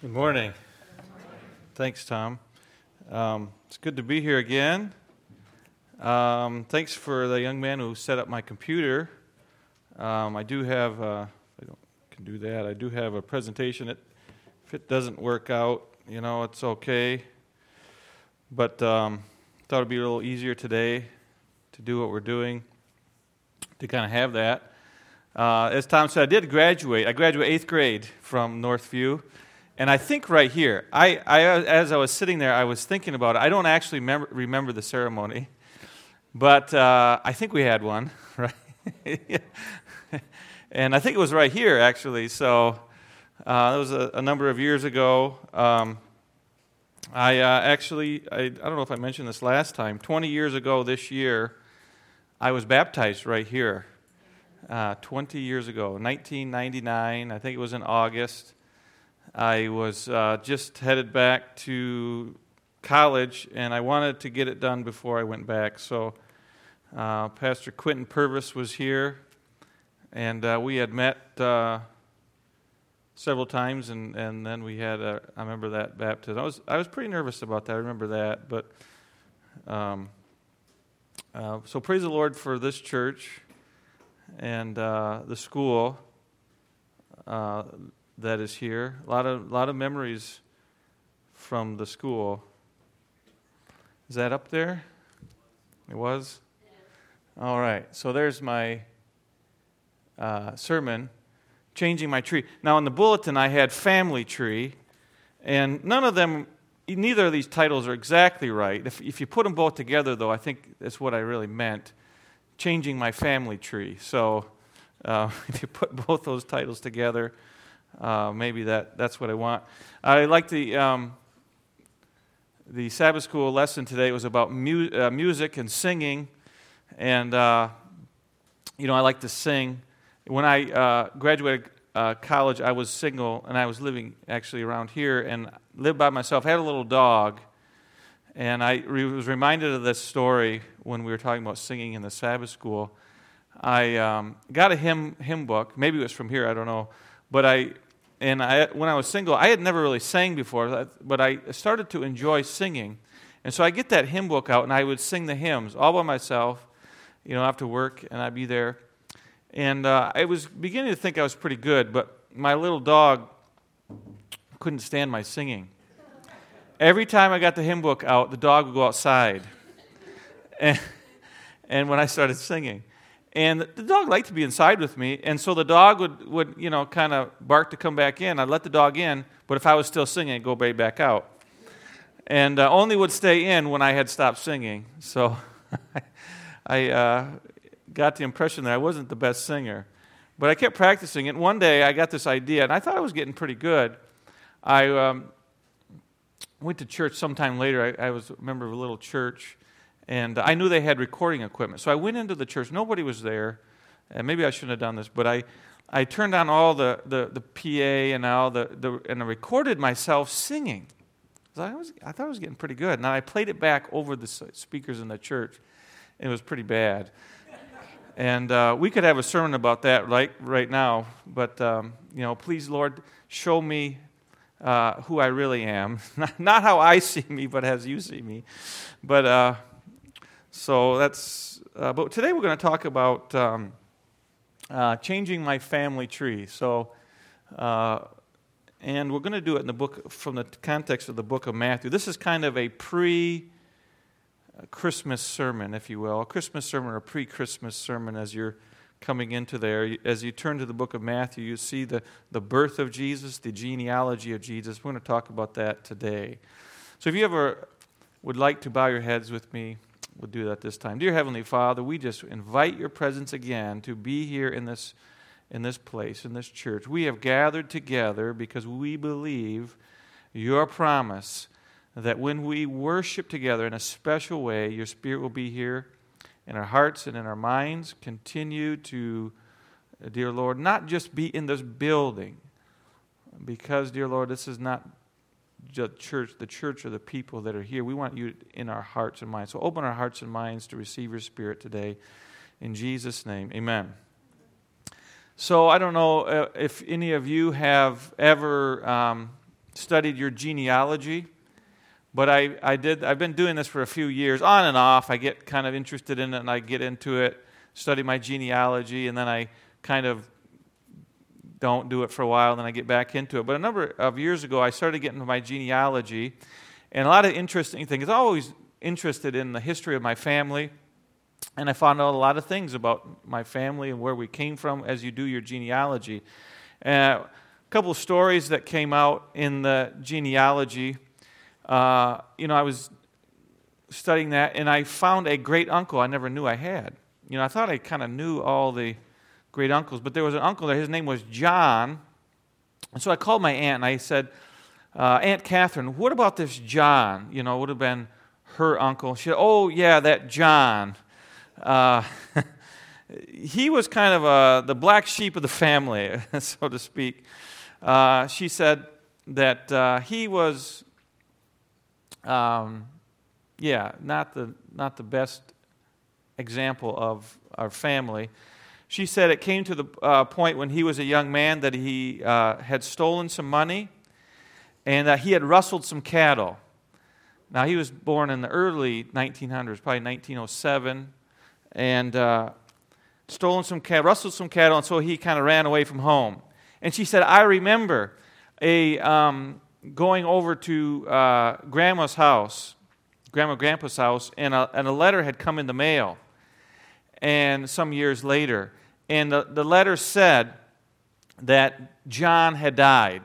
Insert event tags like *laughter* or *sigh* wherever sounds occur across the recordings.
Good morning. Thanks, Tom. Um, it's good to be here again. Um, thanks for the young man who set up my computer. Um, I do have, uh, I can do that. I do have a presentation. If it doesn't work out, you know, it's okay. But um, thought it'd be a little easier today to do what we're doing, to kind of have that. Uh, as Tom said, I did graduate. I graduated eighth grade from Northview. And I think right here, I, I, as I was sitting there, I was thinking about it. I don't actually remember, remember the ceremony, but uh, I think we had one, *laughs* right? *laughs* and I think it was right here, actually. So uh, that was a, a, number of years ago. Um, I uh, actually, I, I don't know if I mentioned this last time, 20 years ago this year, I was baptized right here. Uh, 20 years ago, 1999, I think it was in August. I was uh, just headed back to college, and I wanted to get it done before I went back. So, uh, Pastor Quentin Purvis was here, and uh, we had met uh, several times, and, and then we had, a, I remember that baptism. I was, I was pretty nervous about that, I remember that, but um, uh, so praise the Lord for this church and uh, the school that is here. A lot of, lot of memories from the school. Is that up there? It was? All right. So there's my uh, sermon, Changing My Tree. Now, in the bulletin, I had Family Tree, and none of them, neither of these titles are exactly right. If, if you put them both together, though, I think that's what I really meant changing my family tree. So uh, *laughs* if you put both those titles together, uh, maybe that, that's what I want. I like the, um, the Sabbath school lesson today was about mu- uh, music and singing. And, uh, you know, I like to sing. When I uh, graduated uh, college, I was single and I was living actually around here and lived by myself. I had a little dog. And I re- was reminded of this story when we were talking about singing in the Sabbath school. I um, got a hymn, hymn book. Maybe it was from here, I don't know. But I and I, when I was single, I had never really sang before, but I started to enjoy singing. And so I get that hymn book out and I would sing the hymns all by myself, you know, after work, and I'd be there. And uh, I was beginning to think I was pretty good, but my little dog couldn't stand my singing. Every time I got the hymn book out, the dog would go outside. *laughs* And, and when I started singing, and the dog liked to be inside with me, and so the dog would, would you know, kind of bark to come back in. I'd let the dog in, but if I was still singing, I'd go right back out. And uh, only would stay in when I had stopped singing. So *laughs* I uh, got the impression that I wasn't the best singer. But I kept practicing it. One day I got this idea, and I thought I was getting pretty good. I um, went to church sometime later. I, I was a member of a little church and I knew they had recording equipment. So I went into the church. Nobody was there. And maybe I shouldn't have done this, but I, I turned on all the, the, the PA and all the, the and I recorded myself singing. I, was, I thought I was getting pretty good. Now I played it back over the speakers in the church. It was pretty bad. And uh, we could have a sermon about that right, right now. But, um, you know, please, Lord, show me uh, who I really am. *laughs* Not how I see me, but as you see me. But uh, so that's, uh, but today we're going to talk about um, uh, changing my family tree. So, uh, and we're going to do it in the book from the context of the book of Matthew. This is kind of a pre Christmas sermon, if you will, a Christmas sermon or a pre Christmas sermon as you're coming into there. As you turn to the book of Matthew, you see the, the birth of Jesus, the genealogy of Jesus. We're going to talk about that today. So if you ever would like to bow your heads with me, we'll do that this time. Dear Heavenly Father, we just invite your presence again to be here in this, in this place, in this church. We have gathered together because we believe your promise that when we worship together in a special way, your Spirit will be here in our hearts and in our minds. Continue to, dear Lord, not just be in this building, because, dear Lord, this is not the church, the church or the people that are here. We want you in our hearts and minds. So open our hearts and minds to receive your spirit today. In Jesus' name, amen. So I don't know uh, if any of you have ever um, studied your genealogy, but I, I did, I've been doing this for a few years, on and off. I get kind of interested in it and I get into it, study my genealogy, and then I kind of don't do it for a while, then I get back into it. But a number of years ago, I started getting into my genealogy, and a lot of interesting things. I'm always interested in the history of my family, and I found out a lot of things about my family and where we came from as you do your genealogy. Uh, a couple of stories that came out in the genealogy. Uh, you know, I was studying that, and I found a great uncle I never knew I had. You know, I thought I kind of knew all the great uncles, but there was an uncle there. His name was John. And so I called my aunt and I said, uh, Aunt Catherine, what about this John? You know, would have been her uncle. She said, Oh, yeah, that John. Uh, *laughs* he was kind of uh, the black sheep of the family, *laughs* so to speak. Uh, she said that uh, he was, um, yeah, not the, not the best example of our family. She said it came to the uh, point when he was a young man that he uh, had stolen some money and that he had rustled some cattle. Now, he was born in the early 1900s, probably 1907, and uh, stolen some cattle, rustled some cattle, and so he kind of ran away from home. And she said, I remember a, um, going over to uh, Grandma's house, Grandma Grandpa's house, and a, and a letter had come in the mail. And some years later, and the, the letter said that John had died.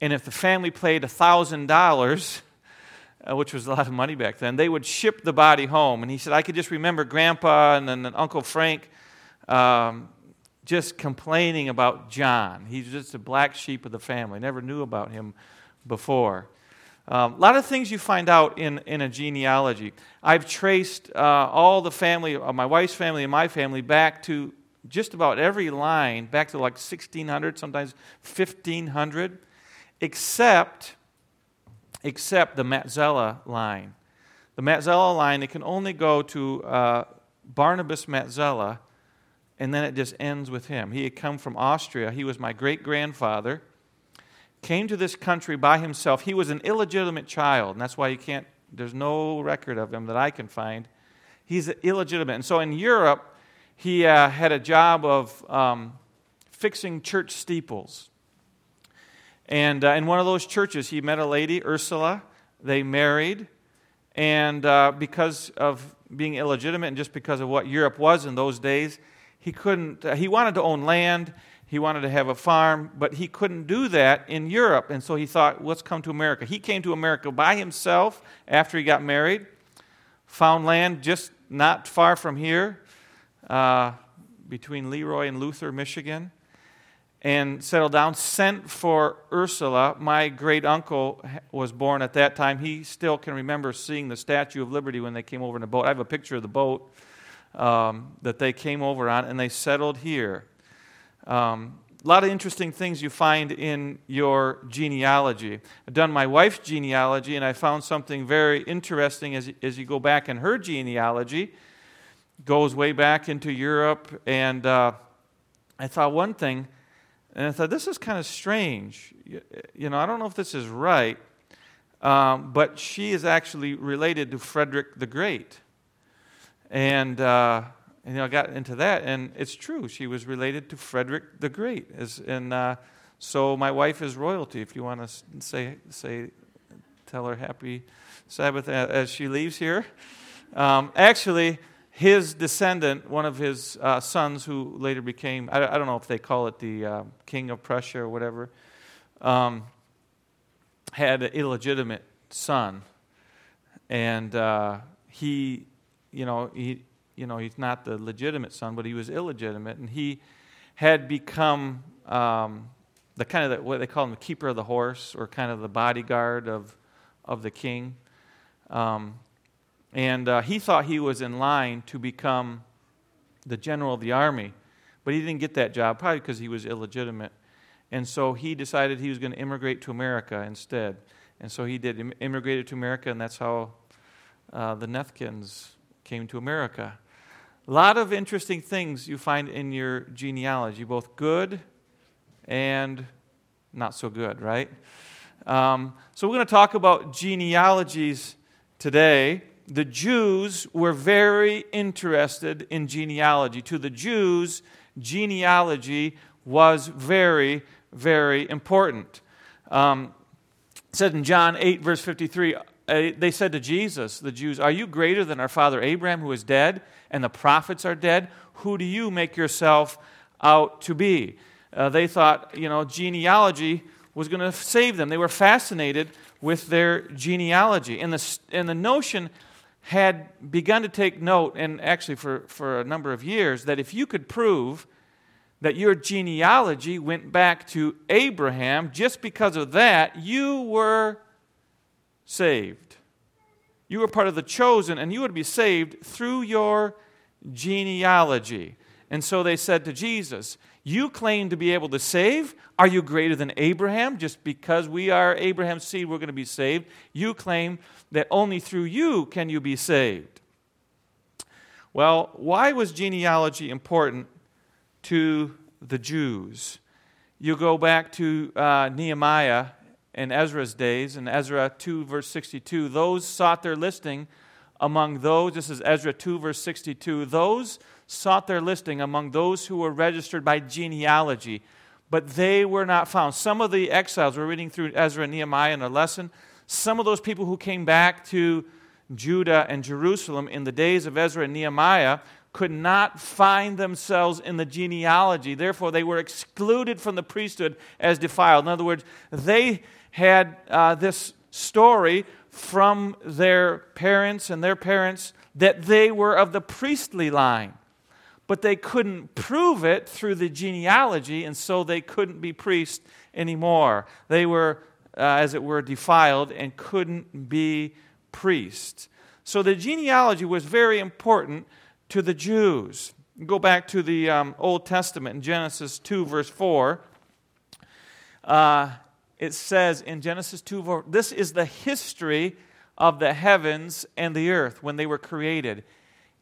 And if the family paid $1,000, uh, which was a lot of money back then, they would ship the body home. And he said, I could just remember Grandpa and then Uncle Frank um, just complaining about John. He's just a black sheep of the family. Never knew about him before. Um, a lot of things you find out in, in a genealogy. I've traced uh, all the family, uh, my wife's family and my family, back to just about every line back to like 1600, sometimes 1500, except, except the Matzella line. The Matzella line, it can only go to uh, Barnabas Matzella, and then it just ends with him. He had come from Austria. He was my great grandfather. Came to this country by himself. He was an illegitimate child, and that's why you can't, there's no record of him that I can find. He's illegitimate. And so in Europe, he uh, had a job of um, fixing church steeples. And uh, in one of those churches, he met a lady, Ursula. They married. And uh, because of being illegitimate and just because of what Europe was in those days, he couldn't, uh, he wanted to own land. He wanted to have a farm, but he couldn't do that in Europe. And so he thought, let's come to America. He came to America by himself after he got married, found land just not far from here uh, between Leroy and Luther, Michigan, and settled down. Sent for Ursula. My great uncle was born at that time. He still can remember seeing the Statue of Liberty when they came over in a boat. I have a picture of the boat um, that they came over on, and they settled here. Um, a lot of interesting things you find in your genealogy. I've done my wife's genealogy, and I found something very interesting as, as you go back in her genealogy goes way back into Europe. And uh, I thought one thing, and I thought, this is kind of strange. You know, I don't know if this is right, um, but she is actually related to Frederick the Great. And, uh, and, you know, I got into that, and it's true. She was related to Frederick the Great. And uh, so my wife is royalty, if you want to say, say tell her happy Sabbath as she leaves here. Um, actually, his descendant, one of his uh, sons, who later became, I, I, don't know if they call it the uh, king of Prussia or whatever, um, had an illegitimate son. And uh, he, you know, he, you know, he's not the legitimate son, but he was illegitimate. And he had become um, the kind of the, what they call him, the keeper of the horse, or kind of the bodyguard of, of the king. Um, and uh, he thought he was in line to become the general of the army, but he didn't get that job, probably because he was illegitimate. And so he decided he was going to immigrate to America instead. And so he did, Im- immigrated to America, and that's how uh, the Nethkins came to America. A lot of interesting things you find in your genealogy, both good and not so good, right? Um, so we're going to talk about genealogies today. The Jews were very interested in genealogy. To the Jews, genealogy was very, very important. Um, said in John 8, verse 53, uh, they said to Jesus, the Jews, Are you greater than our father Abraham, who is dead, and the prophets are dead? Who do you make yourself out to be? Uh, they thought, you know, genealogy was going to save them. They were fascinated with their genealogy. And the, and the notion had begun to take note, and actually for, for a number of years, that if you could prove that your genealogy went back to Abraham, just because of that, you were saved. You were part of the chosen, and you would be saved through your genealogy. And so they said to Jesus, You claim to be able to save. Are you greater than Abraham? Just because we are Abraham's seed, we're going to be saved. You claim that only through you can you be saved. Well, why was genealogy important to the Jews? You go back to uh, Nehemiah and Ezra's days, in Ezra 2, verse 62. Those sought their listing among those, this is Ezra 2, verse 62, those sought their listing among those who were registered by genealogy, but they were not found. Some of the exiles, we're reading through Ezra and Nehemiah in a lesson, some of those people who came back to Judah and Jerusalem in the days of Ezra and Nehemiah could not find themselves in the genealogy. Therefore, they were excluded from the priesthood as defiled. In other words, they had uh, this story from their parents and their parents that they were of the priestly line but they couldn't prove it through the genealogy, and so they couldn't be priests anymore. They were, uh, as it were, defiled and couldn't be priests. So the genealogy was very important to the Jews. Go back to the um, Old Testament in Genesis 2, verse 4. Uh, it says in Genesis 2, 4, this is the history of the heavens and the earth when they were created.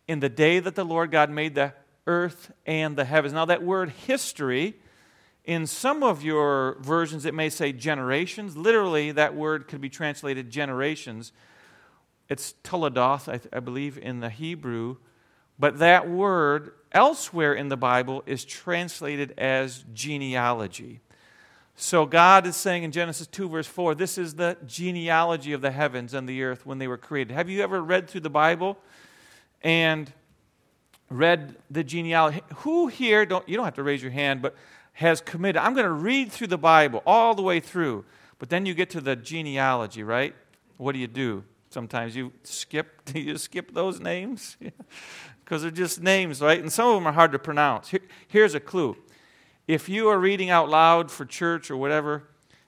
In the day that the Lord God made the earth and the heavens. Now, that word history, in some of your versions, it may say generations. Literally, that word could be translated generations. It's Toledoth, I, I believe, in the Hebrew. But that word elsewhere in the Bible is translated as genealogy. So God is saying in Genesis 2, verse 4, this is the genealogy of the heavens and the earth when they were created. Have you ever read through the Bible and read the genealogy. Who here, don't, you don't have to raise your hand, but has committed, I'm going to read through the Bible all the way through. But then you get to the genealogy, right? What do you do? Sometimes you skip, *laughs* do you skip those names? *laughs* Because they're just names, right? And some of them are hard to pronounce. Here, here's a clue. If you are reading out loud for church or whatever,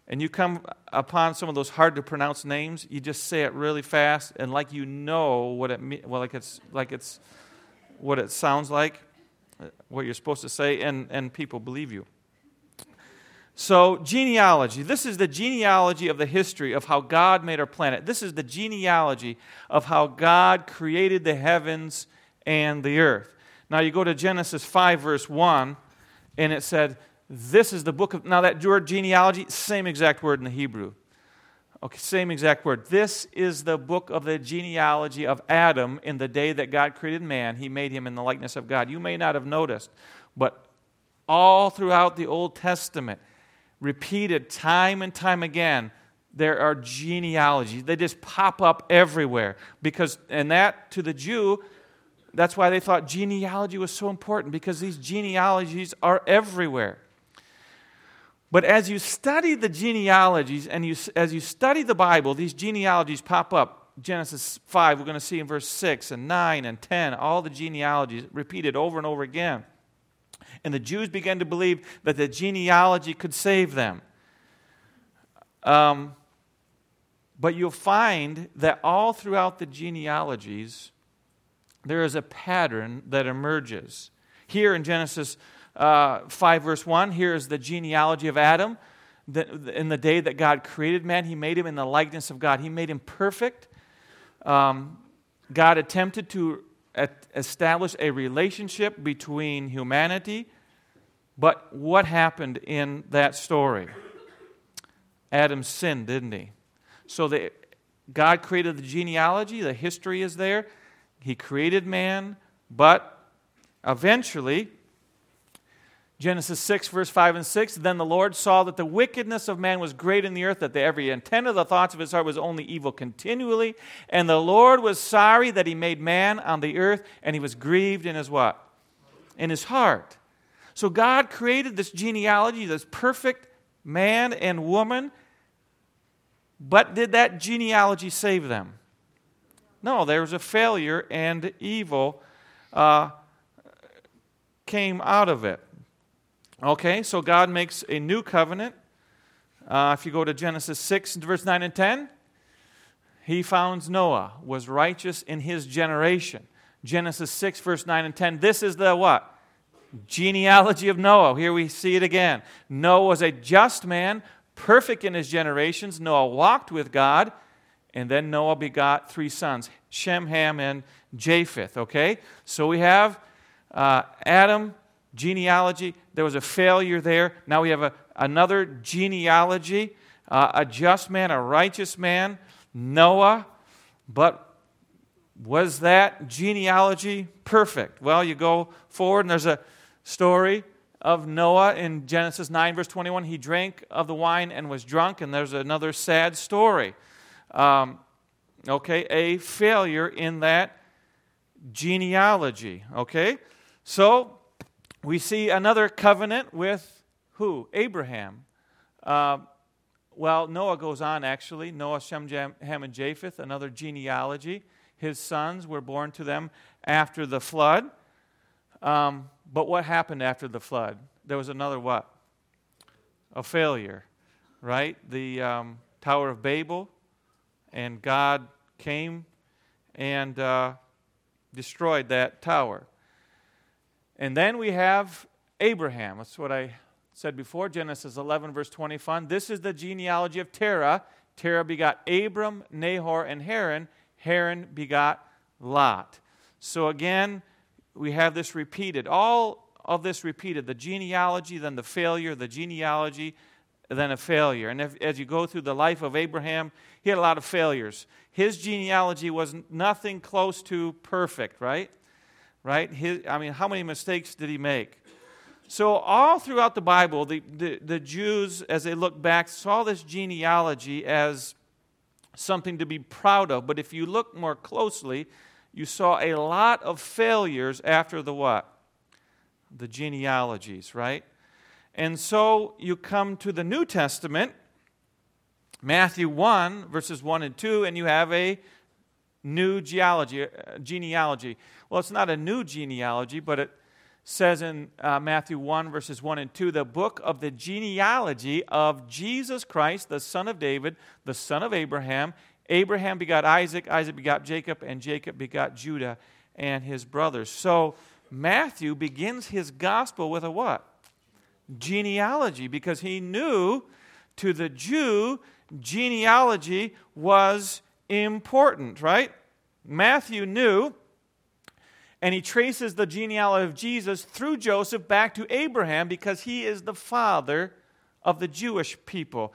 and you come upon some of those hard to pronounce names, you just say it really fast and like you know what it means, well, like it's, like it's, what it sounds like, what you're supposed to say, and, and people believe you. So, genealogy. This is the genealogy of the history of how God made our planet. This is the genealogy of how God created the heavens and the earth. Now, you go to Genesis 5, verse 1, and it said, This is the book of. Now, that word genealogy, same exact word in the Hebrew. Okay, same exact word. This is the book of the genealogy of Adam in the day that God created man. He made him in the likeness of God. You may not have noticed, but all throughout the Old Testament, repeated time and time again, there are genealogies. They just pop up everywhere. Because, and that to the Jew, that's why they thought genealogy was so important, because these genealogies are everywhere. But as you study the genealogies and you, as you study the Bible, these genealogies pop up. Genesis 5, we're going to see in verse 6 and 9 and 10, all the genealogies repeated over and over again. And the Jews began to believe that the genealogy could save them. Um, but you'll find that all throughout the genealogies, there is a pattern that emerges. Here in Genesis uh, 5, verse 1, here is the genealogy of Adam. in the day that God created man, he made him in the likeness of God. He made him perfect. Um, God attempted to establish a relationship between humanity. But what happened in that story? Adam sinned, didn't he? So the, God created the genealogy, the history is there. He created man, but eventually, Genesis 6, verse 5 and 6 Then the Lord saw that the wickedness of man was great in the earth, that the every intent of the thoughts of his heart was only evil continually. And the Lord was sorry that he made man on the earth, and he was grieved in his what? In his heart. So God created this genealogy, this perfect man and woman. But did that genealogy save them? No, there was a failure, and evil uh, came out of it. Okay, so God makes a new covenant. Uh, if you go to Genesis 6, verse 9 and 10, he founds Noah, was righteous in his generation. Genesis 6, verse 9 and 10. This is the what? Genealogy of Noah. Here we see it again. Noah was a just man, perfect in his generations. Noah walked with God, and then Noah begot three sons Shem, Ham, and Japheth. Okay? So we have uh, Adam, genealogy. There was a failure there. Now we have a, another genealogy uh, a just man, a righteous man, Noah. But was that genealogy perfect? Well, you go forward, and there's a story of Noah in Genesis 9, verse 21. He drank of the wine and was drunk, and there's another sad story. Um, okay, a failure in that genealogy. Okay, so we see another covenant with who? Abraham. Uh, well, Noah goes on actually. Noah, Shem, Ham, and Japheth, another genealogy. His sons were born to them after the flood. Um, but what happened after the flood? There was another what? A failure, right? The um, Tower of Babel, and God came and uh, destroyed that tower. And then we have Abraham. That's what I said before, Genesis 11, verse 25. This is the genealogy of Terah. Terah begot Abram, Nahor, and Haran. Haran begot Lot. So again, we have this repeated. All of this repeated the genealogy, then the failure, the genealogy, then a failure. And if, as you go through the life of Abraham, he had a lot of failures. His genealogy was nothing close to perfect, right? right? His, I mean, how many mistakes did he make? So, all throughout the Bible, the, the, the, Jews, as they look back, saw this genealogy as something to be proud of. But if you look more closely, you saw a lot of failures after the what? The genealogies, right? And so you come to the New Testament, Matthew 1, verses 1 and 2, and you have a new genealogy. Uh, genealogy. Well, it's not a new genealogy, but it says in uh, Matthew 1, verses 1 and 2, the book of the genealogy of Jesus Christ, the son of David, the son of Abraham. Abraham begot Isaac, Isaac begot Jacob, and Jacob begot Judah and his brothers. So Matthew begins his gospel with a what? Genealogy, because he knew to the Jew, genealogy was important, right? Matthew knew, and he traces the genealogy of Jesus through Joseph back to Abraham because he is the father of the Jewish people.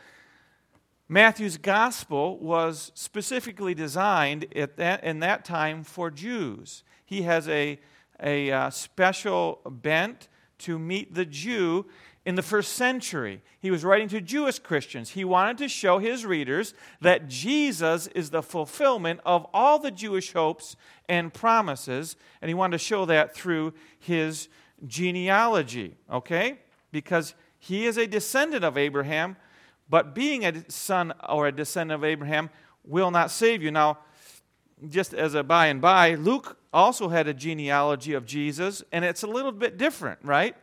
Matthew's gospel was specifically designed at that, in that time for Jews. He has a, a uh, special bent to meet the Jew in the first century. He was writing to Jewish Christians. He wanted to show his readers that Jesus is the fulfillment of all the Jewish hopes and promises, and he wanted to show that through his genealogy, okay? Because he is a descendant of Abraham, but being a son or a descendant of Abraham will not save you. Now, just as a by and by, Luke also had a genealogy of Jesus, and it's a little bit different, right?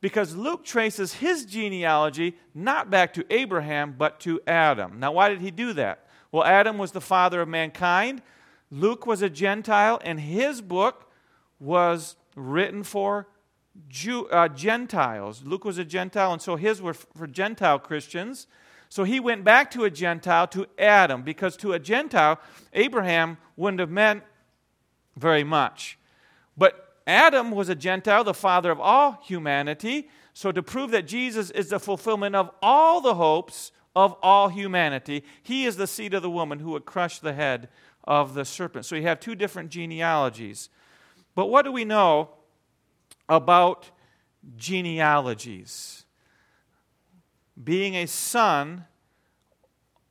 Because Luke traces his genealogy not back to Abraham, but to Adam. Now, why did he do that? Well, Adam was the father of mankind. Luke was a Gentile, and his book was written for Jew, uh, Gentiles. Luke was a Gentile, and so his were for Gentile Christians. So he went back to a Gentile, to Adam, because to a Gentile, Abraham wouldn't have meant very much. But Adam was a Gentile, the father of all humanity. So, to prove that Jesus is the fulfillment of all the hopes, of all humanity. He is the seed of the woman who would crush the head of the serpent. So you have two different genealogies. But what do we know about genealogies? Being a son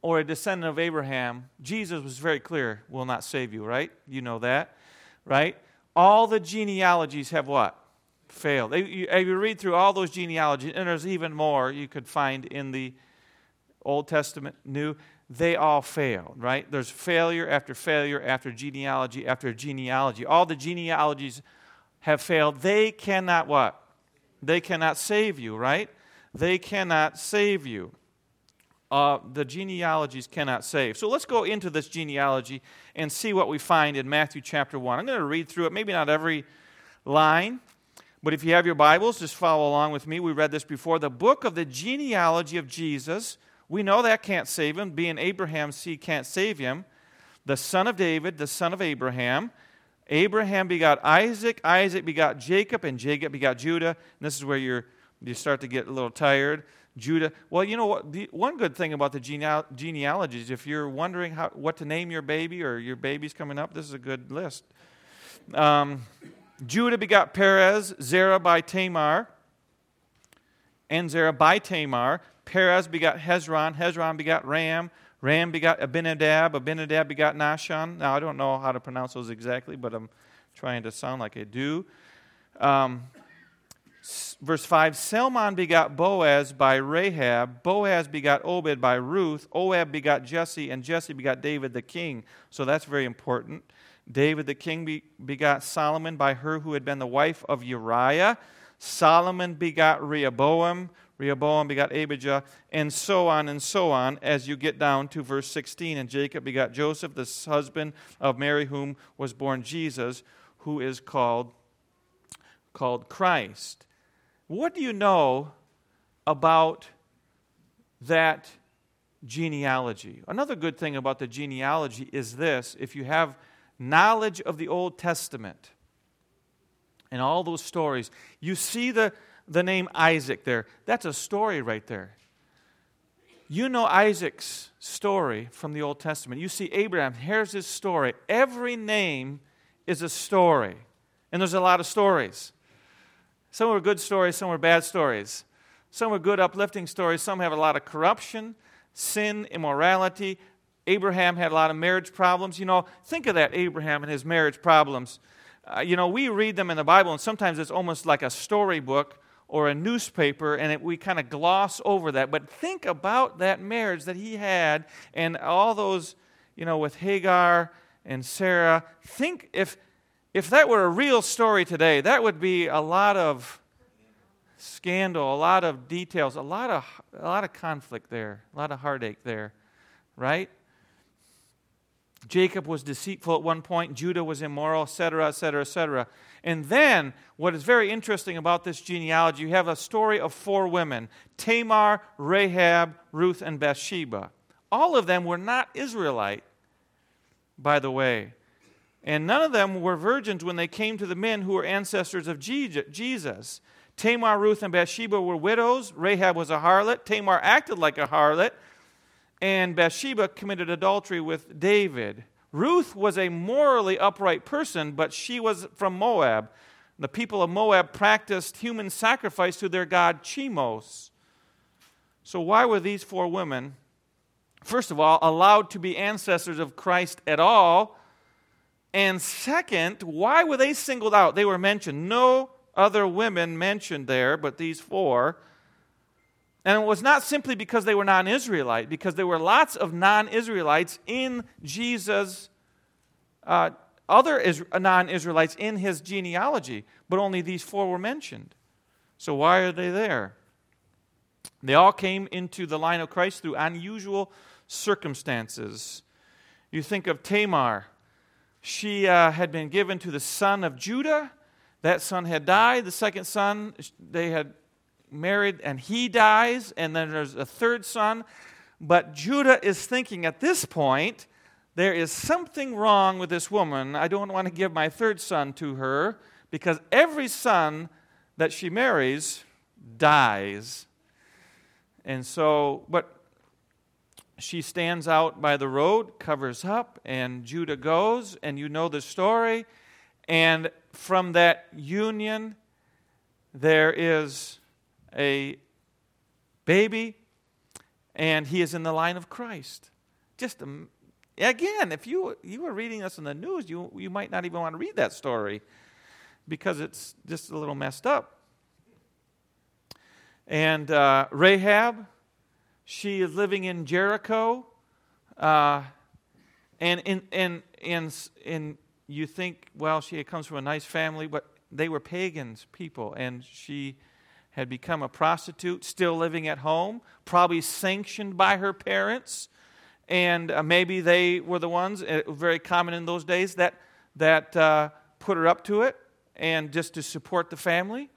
or a descendant of Abraham, Jesus was very clear, will not save you, right? You know that, right? All the genealogies have what? Failed. If you read through all those genealogies, and there's even more you could find in the Old Testament, New, they all failed, right? There's failure after failure after genealogy after genealogy. All the genealogies have failed. They cannot what? They cannot save you, right? They cannot save you uh, the genealogies cannot save. So let's go into this genealogy and see what we find in Matthew chapter 1. I'm going to read through it, maybe not every line, but if you have your Bibles, just follow along with me. We read this before. The book of the genealogy of Jesus. We know that can't save him. Being Abraham's seed can't save him. The son of David, the son of Abraham. Abraham begot Isaac, Isaac begot Jacob, and Jacob begot Judah. And this is where you're, you start to get a little tired. Judah. Well, you know what? The, one good thing about the geneal- genealogies, if you're wondering how, what to name your baby or your baby's coming up, this is a good list. Um, Judah begot Perez, Zerah by Tamar, and Zerah by Tamar. Perez begot Hezron, Hezron begot Ram, Ram begot Abinadab, Abinadab begot Nahshon. Now, I don't know how to pronounce those exactly, but I'm trying to sound like I do. Um, verse 5 Salmon begot Boaz by Rahab. Boaz begot Obed by Ruth. Obed begot Jesse, and Jesse begot David the king. So that's very important. David the king begot Solomon by her who had been the wife of Uriah. Solomon begot Rehoboam. Rehoboam begot Abijah, and so on and so on as you get down to verse 16. And Jacob begot Joseph, the husband of Mary, whom was born Jesus, who is called, called Christ. What do you know about that genealogy? Another good thing about the genealogy is this if you have knowledge of the Old Testament and all those stories, you see the, the name Isaac there. That's a story right there. You know Isaac's story from the Old Testament. You see Abraham, here's his story. Every name is a story, and there's a lot of stories. Some were good stories, some were bad stories. Some were good, uplifting stories. Some have a lot of corruption, sin, immorality. Abraham had a lot of marriage problems. You know, think of that, Abraham and his marriage problems. Uh, you know, we read them in the Bible, and sometimes it's almost like a storybook or a newspaper, and it, we kind of gloss over that. But think about that marriage that he had and all those, you know, with Hagar and Sarah. Think if if that were a real story today, that would be a lot of scandal, a lot of details, a lot of, a lot of conflict there, a lot of heartache there, right? Jacob was deceitful at one point, Judah was immoral, etc., etc., etc. And then, what is very interesting about this genealogy, you have a story of four women Tamar, Rahab, Ruth, and Bathsheba. All of them were not Israelite, by the way. And none of them were virgins when they came to the men who were ancestors of Jesus. Tamar, Ruth, and Bathsheba were widows. Rahab was a harlot. Tamar acted like a harlot. And Bathsheba committed adultery with David. Ruth was a morally upright person, but she was from Moab. The people of Moab practiced human sacrifice to their god Chemosh. So, why were these four women, first of all, allowed to be ancestors of Christ at all? And second, why were they singled out? They were mentioned. No other women mentioned there, but these four. And it was not simply because they were non Israelite, because there were lots of non Israelites in Jesus, uh, other non Israelites in his genealogy, but only these four were mentioned. So why are they there? They all came into the line of Christ through unusual circumstances. You think of Tamar she uh, had been given to the son of Judah. That son had died. The second son, they had married, and he dies. And then there's a third son. But Judah is thinking at this point, there is something wrong with this woman. I don't want to give my third son to her because every son that she marries dies. And so, but she stands out by the road, covers up, and Judah goes, and you know the story. And from that union, there is a baby, and he is in the line of Christ. Just a, again, if you you were reading this in the news, you you might not even want to read that story because it's just a little messed up. And uh, Rahab, she is living in Jericho, uh, and in in in you think, well, she comes from a nice family, but they were pagans people, and she had become a prostitute, still living at home, probably sanctioned by her parents. And uh, maybe they were the ones, uh, very common in those days, that, that uh, put her up to it and just to support the family.